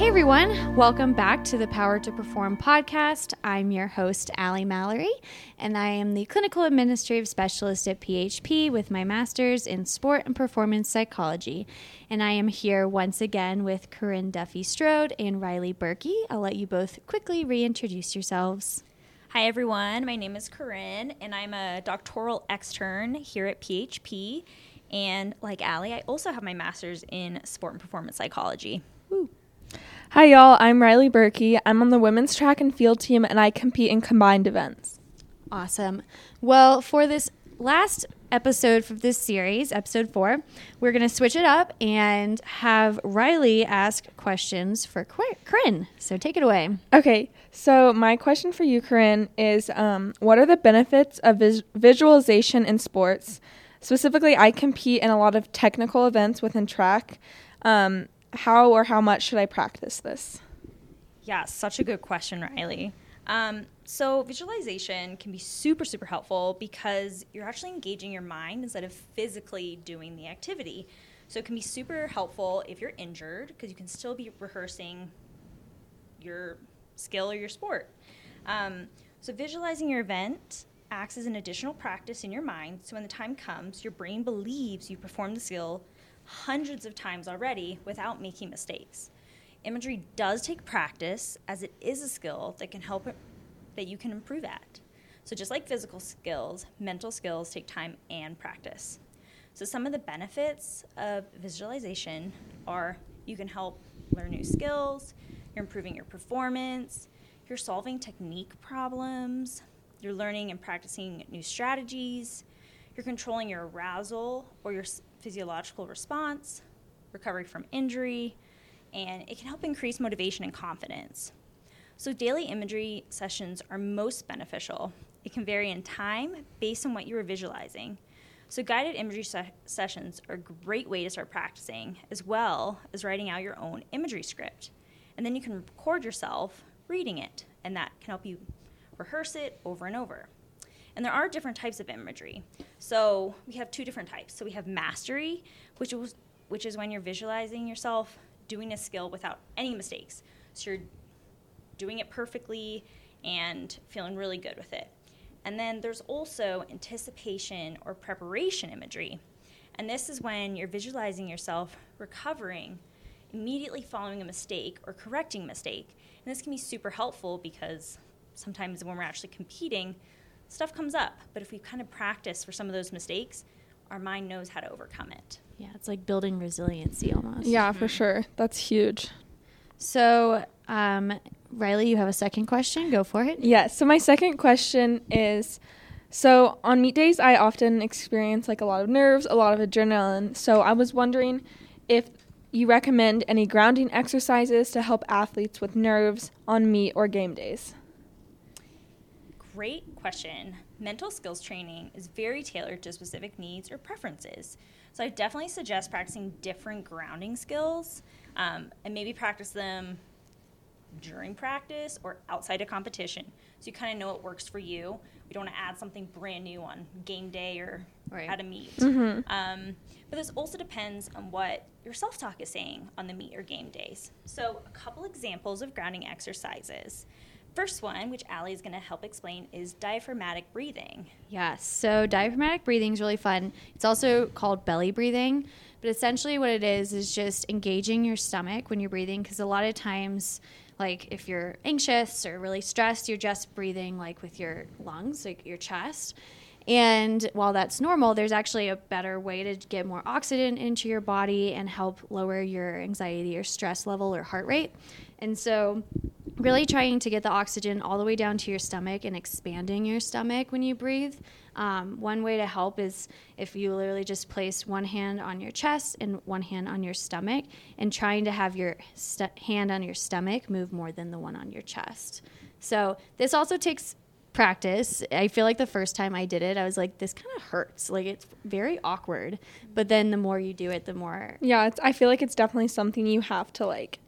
Hey everyone, welcome back to the Power to Perform podcast. I'm your host, Allie Mallory, and I am the clinical administrative specialist at PHP with my master's in sport and performance psychology. And I am here once again with Corinne Duffy Strode and Riley Berkey. I'll let you both quickly reintroduce yourselves. Hi, everyone. My name is Corinne, and I'm a doctoral extern here at PHP. And like Allie, I also have my master's in sport and performance psychology. Woo. Hi, y'all. I'm Riley Berkey. I'm on the women's track and field team, and I compete in combined events. Awesome. Well, for this last episode of this series, episode four, we're going to switch it up and have Riley ask questions for Corinne. So take it away. Okay. So, my question for you, Corinne, is um, what are the benefits of vis- visualization in sports? Specifically, I compete in a lot of technical events within track. Um, how or how much should I practice this? Yeah, such a good question, Riley. Um, so, visualization can be super, super helpful because you're actually engaging your mind instead of physically doing the activity. So, it can be super helpful if you're injured because you can still be rehearsing your skill or your sport. Um, so, visualizing your event acts as an additional practice in your mind. So, when the time comes, your brain believes you performed the skill hundreds of times already without making mistakes. Imagery does take practice as it is a skill that can help that you can improve at. So just like physical skills, mental skills take time and practice. So some of the benefits of visualization are you can help learn new skills, you're improving your performance, you're solving technique problems, you're learning and practicing new strategies, you're controlling your arousal or your physiological response, recovery from injury, and it can help increase motivation and confidence. So, daily imagery sessions are most beneficial. It can vary in time based on what you are visualizing. So, guided imagery se- sessions are a great way to start practicing, as well as writing out your own imagery script. And then you can record yourself reading it, and that can help you rehearse it over and over. And there are different types of imagery. So we have two different types. So we have mastery, which is, which is when you're visualizing yourself doing a skill without any mistakes. So you're doing it perfectly and feeling really good with it. And then there's also anticipation or preparation imagery. And this is when you're visualizing yourself recovering immediately following a mistake or correcting a mistake. And this can be super helpful because sometimes when we're actually competing, stuff comes up. But if we kind of practice for some of those mistakes, our mind knows how to overcome it. Yeah, it's like building resiliency almost. Yeah, for sure. That's huge. So, um, Riley, you have a second question? Go for it. Yes. Yeah, so, my second question is so on meet days, I often experience like a lot of nerves, a lot of adrenaline. So, I was wondering if you recommend any grounding exercises to help athletes with nerves on meet or game days great question. Mental skills training is very tailored to specific needs or preferences. So I definitely suggest practicing different grounding skills um, and maybe practice them during practice or outside of competition. So you kind of know what works for you. We don't want to add something brand new on game day or right. at a meet. Mm-hmm. Um, but this also depends on what your self talk is saying on the meet or game days. So, a couple examples of grounding exercises. First one, which Allie is going to help explain, is diaphragmatic breathing. Yes. So diaphragmatic breathing is really fun. It's also called belly breathing, but essentially what it is is just engaging your stomach when you're breathing because a lot of times like if you're anxious or really stressed, you're just breathing like with your lungs, like your chest. And while that's normal, there's actually a better way to get more oxygen into your body and help lower your anxiety or stress level or heart rate. And so really trying to get the oxygen all the way down to your stomach and expanding your stomach when you breathe. Um, one way to help is if you literally just place one hand on your chest and one hand on your stomach and trying to have your st- hand on your stomach move more than the one on your chest. So this also takes practice. I feel like the first time I did it, I was like, this kind of hurts. Like it's very awkward. But then the more you do it, the more. Yeah, I feel like it's definitely something you have to like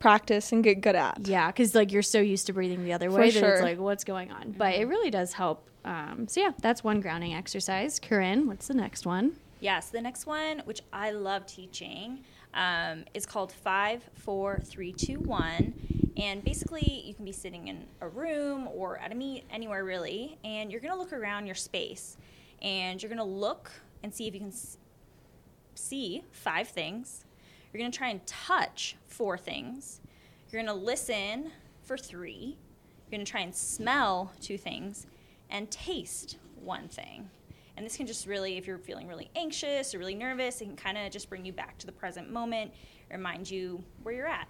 practice and get good at. Yeah, because like you're so used to breathing the other way that it's like, what's going on? But it really does help. Um, so yeah, that's one grounding exercise. Corinne, what's the next one? Yes, the next one, which I love teaching, um, is called five, four, three, two, one. And basically, you can be sitting in a room or at a meet, anywhere really, and you're going to look around your space and you're going to look and see if you can s- see five things. You're going to try and touch four things. You're going to listen for three. You're going to try and smell two things and taste one thing. And this can just really, if you're feeling really anxious or really nervous, it can kind of just bring you back to the present moment, remind you where you're at.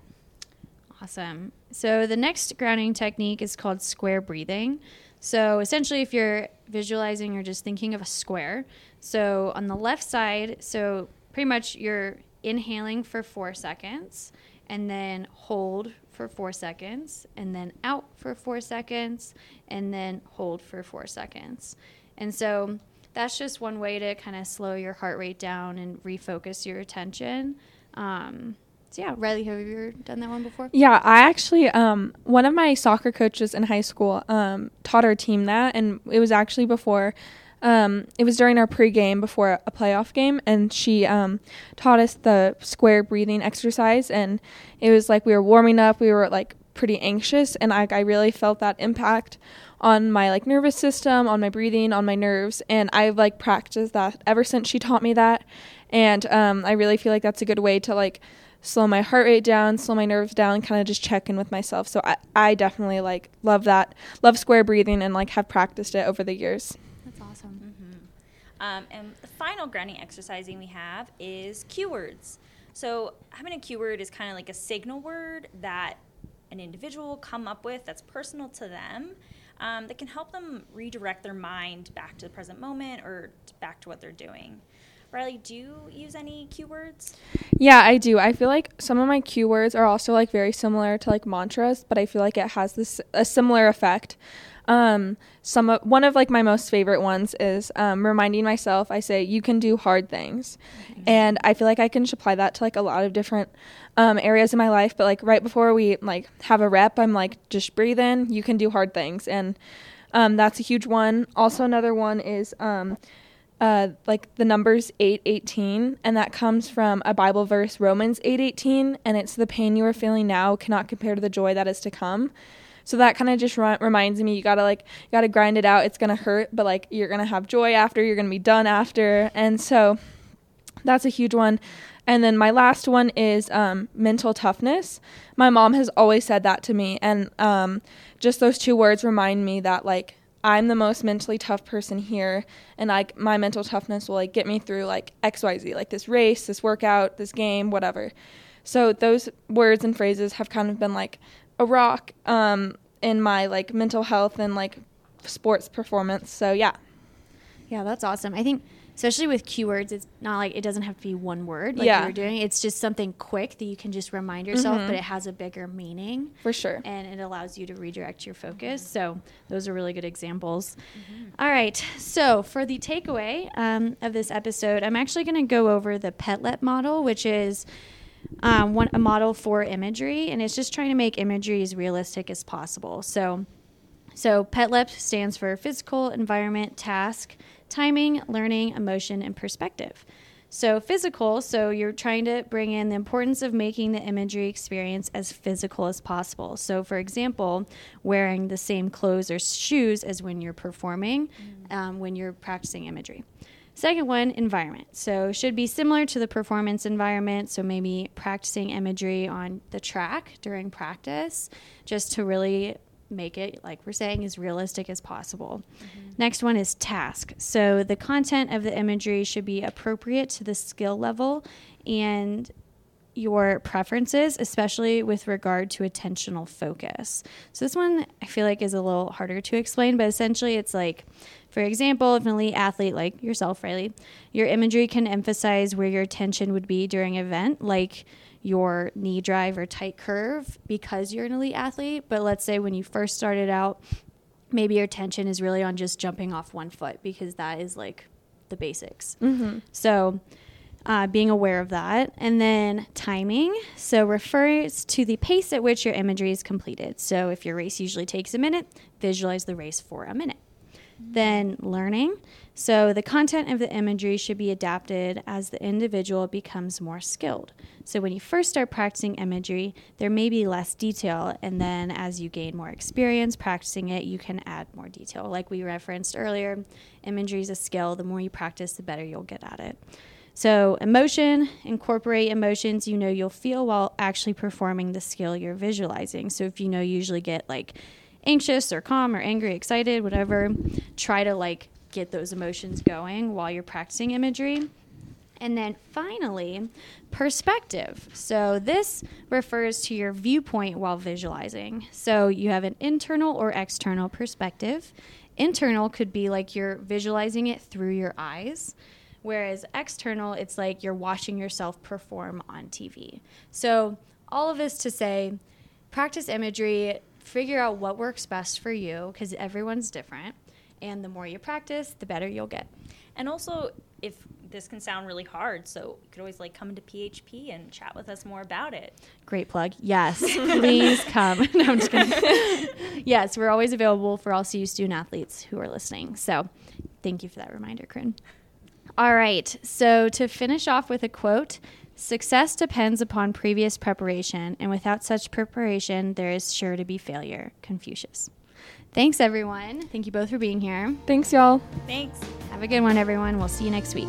Awesome. So the next grounding technique is called square breathing. So essentially, if you're visualizing or just thinking of a square, so on the left side, so pretty much you're inhaling for four seconds and then hold for four seconds and then out for four seconds and then hold for four seconds. And so that's just one way to kind of slow your heart rate down and refocus your attention. Um, so yeah, Riley, have you ever done that one before? Yeah, I actually um one of my soccer coaches in high school um taught our team that and it was actually before um it was during our pregame before a playoff game and she um taught us the square breathing exercise and it was like we were warming up, we were like pretty anxious and I I really felt that impact on my like nervous system, on my breathing, on my nerves and I've like practiced that ever since she taught me that and um I really feel like that's a good way to like slow my heart rate down, slow my nerves down, kind of just check in with myself. So I, I definitely like love that, love square breathing, and like have practiced it over the years. Um, and the final grounding exercising we have is cue words. So having a cue word is kind of like a signal word that an individual will come up with that's personal to them um, that can help them redirect their mind back to the present moment or back to what they're doing. Riley, do you use any cue words? Yeah, I do. I feel like some of my cue words are also like very similar to like mantras, but I feel like it has this a similar effect. Um, some of, one of like my most favorite ones is um, reminding myself. I say you can do hard things, and I feel like I can apply that to like a lot of different um, areas in my life. But like right before we like have a rep, I'm like just breathe in. You can do hard things, and um, that's a huge one. Also, another one is um, uh, like the numbers 818 and that comes from a bible verse romans 818 and it's the pain you are feeling now cannot compare to the joy that is to come. So that kind of just re- reminds me you gotta like you gotta grind it out. It's gonna hurt but like you're gonna have joy after you're gonna be done after. And so that's a huge one. And then my last one is um, mental toughness. My mom has always said that to me and um, just those two words remind me that like I'm the most mentally tough person here, and like my mental toughness will like get me through like X Y Z, like this race, this workout, this game, whatever. So those words and phrases have kind of been like a rock um, in my like mental health and like sports performance. So yeah, Yeah, that's awesome. I think especially with keywords, it's not like it doesn't have to be one word like Yeah. you were doing. It's just something quick that you can just remind yourself, Mhm. but it has a bigger meaning for sure. and it allows you to redirect your focus. So those are really good examples. All right. So for the takeaway um, of this episode, I'm actually going to go over the PETLEP model, which is um, one a model for imagery, and it's just trying to make imagery as realistic as possible. So. So PETLEP stands for physical, environment, task, timing, learning, emotion, and perspective. So physical, so you're trying to bring in the importance of making the imagery experience as physical as possible. So for example, wearing the same clothes or shoes as when you're performing, um, when you're practicing imagery. Second one, environment. So should be similar to the performance environment. So maybe practicing imagery on the track during practice, just to really make it, like we're saying, as realistic as possible. Mm-hmm. Next one is task. So the content of the imagery should be appropriate to the skill level and your preferences, especially with regard to attentional focus. So this one I feel like is a little harder to explain, but essentially it's like, for example, if an elite athlete like yourself, Riley, your imagery can emphasize where your attention would be during an event, like your knee drive or tight curve because you're an elite athlete. But let's say when you first started out, maybe your attention is really on just jumping off one foot because that is like the basics. Mm-hmm. So, uh, being aware of that. And then timing. So, refers to the pace at which your imagery is completed. So, if your race usually takes a minute, visualize the race for a minute. Then learning. So the content of the imagery should be adapted as the individual becomes more skilled. So when you first start practicing imagery, there may be less detail, and then as you gain more experience practicing it, you can add more detail. Like we referenced earlier, imagery is a skill. The more you practice, the better you'll get at it. So, emotion, incorporate emotions you know you'll feel while actually performing the skill you're visualizing. So, if you know you usually get like anxious or calm or angry, excited, whatever, try to like get those emotions going while you're practicing imagery. And then finally, perspective. So this refers to your viewpoint while visualizing. So you have an internal or external perspective. Internal could be like you're visualizing it through your eyes, whereas external, it's like you're watching yourself perform on TV. So all of this to say, practice imagery, figure out what works best for you because everyone's different. And the more you practice, the better you'll get. And also, if this can sound really hard, so you could always like come into PHP and chat with us more about it. Great plug. Yes, please come. no, I'm just kidding. yes, we're always available for all CU student athletes who are listening. So thank you for that reminder, Corinne. All right, so to finish off with a quote Success depends upon previous preparation, and without such preparation, there is sure to be failure. Confucius. Thanks, everyone. Thank you both for being here. Thanks, y'all. Thanks. Have a good one, everyone. We'll see you next week.